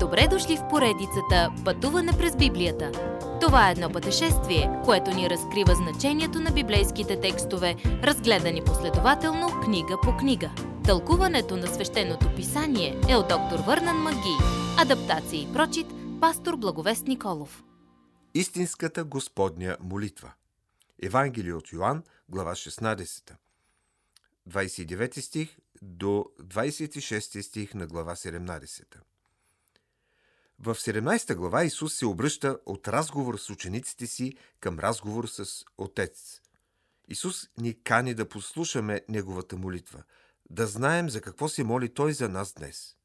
Добре дошли в поредицата Пътуване през Библията. Това е едно пътешествие, което ни разкрива значението на библейските текстове, разгледани последователно книга по книга. Тълкуването на свещеното писание е от доктор Върнан Маги. Адаптация и прочит, пастор Благовест Николов. Истинската Господня молитва. Евангелие от Йоанн, глава 16. 29 стих до 26 стих на глава 17. В 17 глава Исус се обръща от разговор с учениците си към разговор с Отец. Исус ни кани да послушаме Неговата молитва, да знаем за какво се моли Той за нас днес.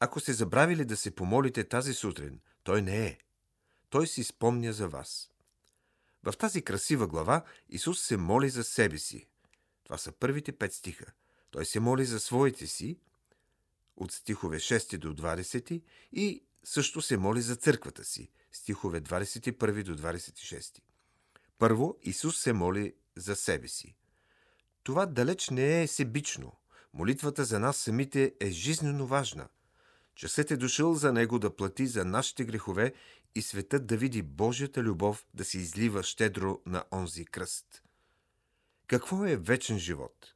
Ако сте забравили да се помолите тази сутрин, Той не е. Той си спомня за вас. В тази красива глава Исус се моли за себе си. Това са първите пет стиха. Той се моли за своите си, от стихове 6 до 20 и също се моли за църквата си, стихове 21 до 26. Първо, Исус се моли за себе си. Това далеч не е себично. Молитвата за нас самите е жизненно важна. Часът е дошъл за Него да плати за нашите грехове и светът да види Божията любов да се излива щедро на онзи кръст. Какво е вечен живот?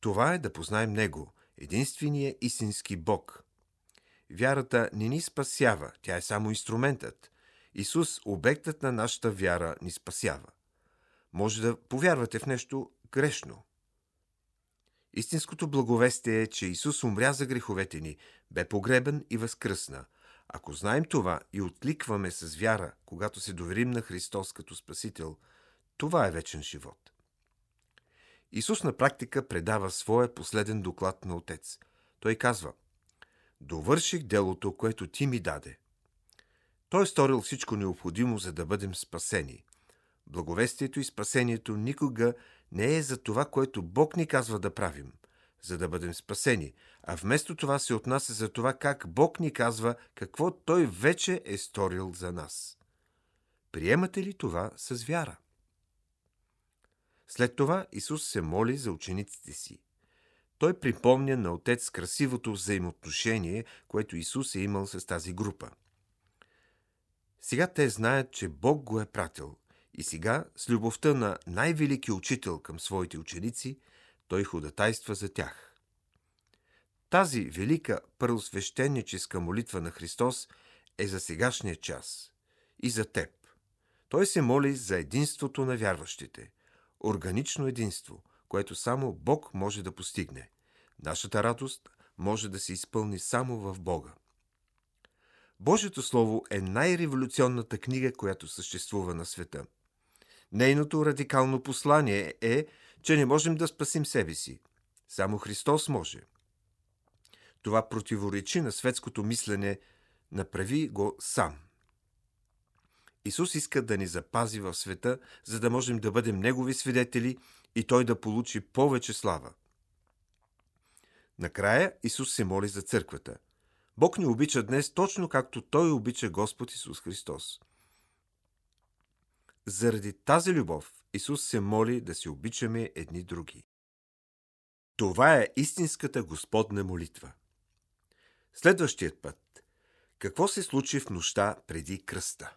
Това е да познаем Него – единствения истински Бог. Вярата не ни спасява, тя е само инструментът. Исус, обектът на нашата вяра, ни спасява. Може да повярвате в нещо грешно. Истинското благовестие е, че Исус умря за греховете ни, бе погребен и възкръсна. Ако знаем това и откликваме с вяра, когато се доверим на Христос като Спасител, това е вечен живот. Исус на практика предава своя последен доклад на Отец. Той казва Довърших делото, което ти ми даде. Той е сторил всичко необходимо, за да бъдем спасени. Благовестието и спасението никога не е за това, което Бог ни казва да правим, за да бъдем спасени, а вместо това се отнася за това как Бог ни казва какво Той вече е сторил за нас. Приемате ли това с вяра? След това Исус се моли за учениците си. Той припомня на Отец красивото взаимоотношение, което Исус е имал с тази група. Сега те знаят, че Бог го е пратил и сега, с любовта на най-велики учител към своите ученици, той ходатайства за тях. Тази велика първосвещеническа молитва на Христос е за сегашния час и за теб. Той се моли за единството на вярващите – органично единство, което само Бог може да постигне. Нашата радост може да се изпълни само в Бога. Божието Слово е най-революционната книга, която съществува на света. Нейното радикално послание е, че не можем да спасим себе си. Само Христос може. Това противоречи на светското мислене «направи го сам». Исус иска да ни запази в света, за да можем да бъдем Негови свидетели и Той да получи повече слава. Накрая Исус се моли за църквата. Бог ни обича днес точно както Той обича Господ Исус Христос. Заради тази любов Исус се моли да се обичаме едни други. Това е истинската Господна молитва. Следващият път. Какво се случи в нощта преди кръста?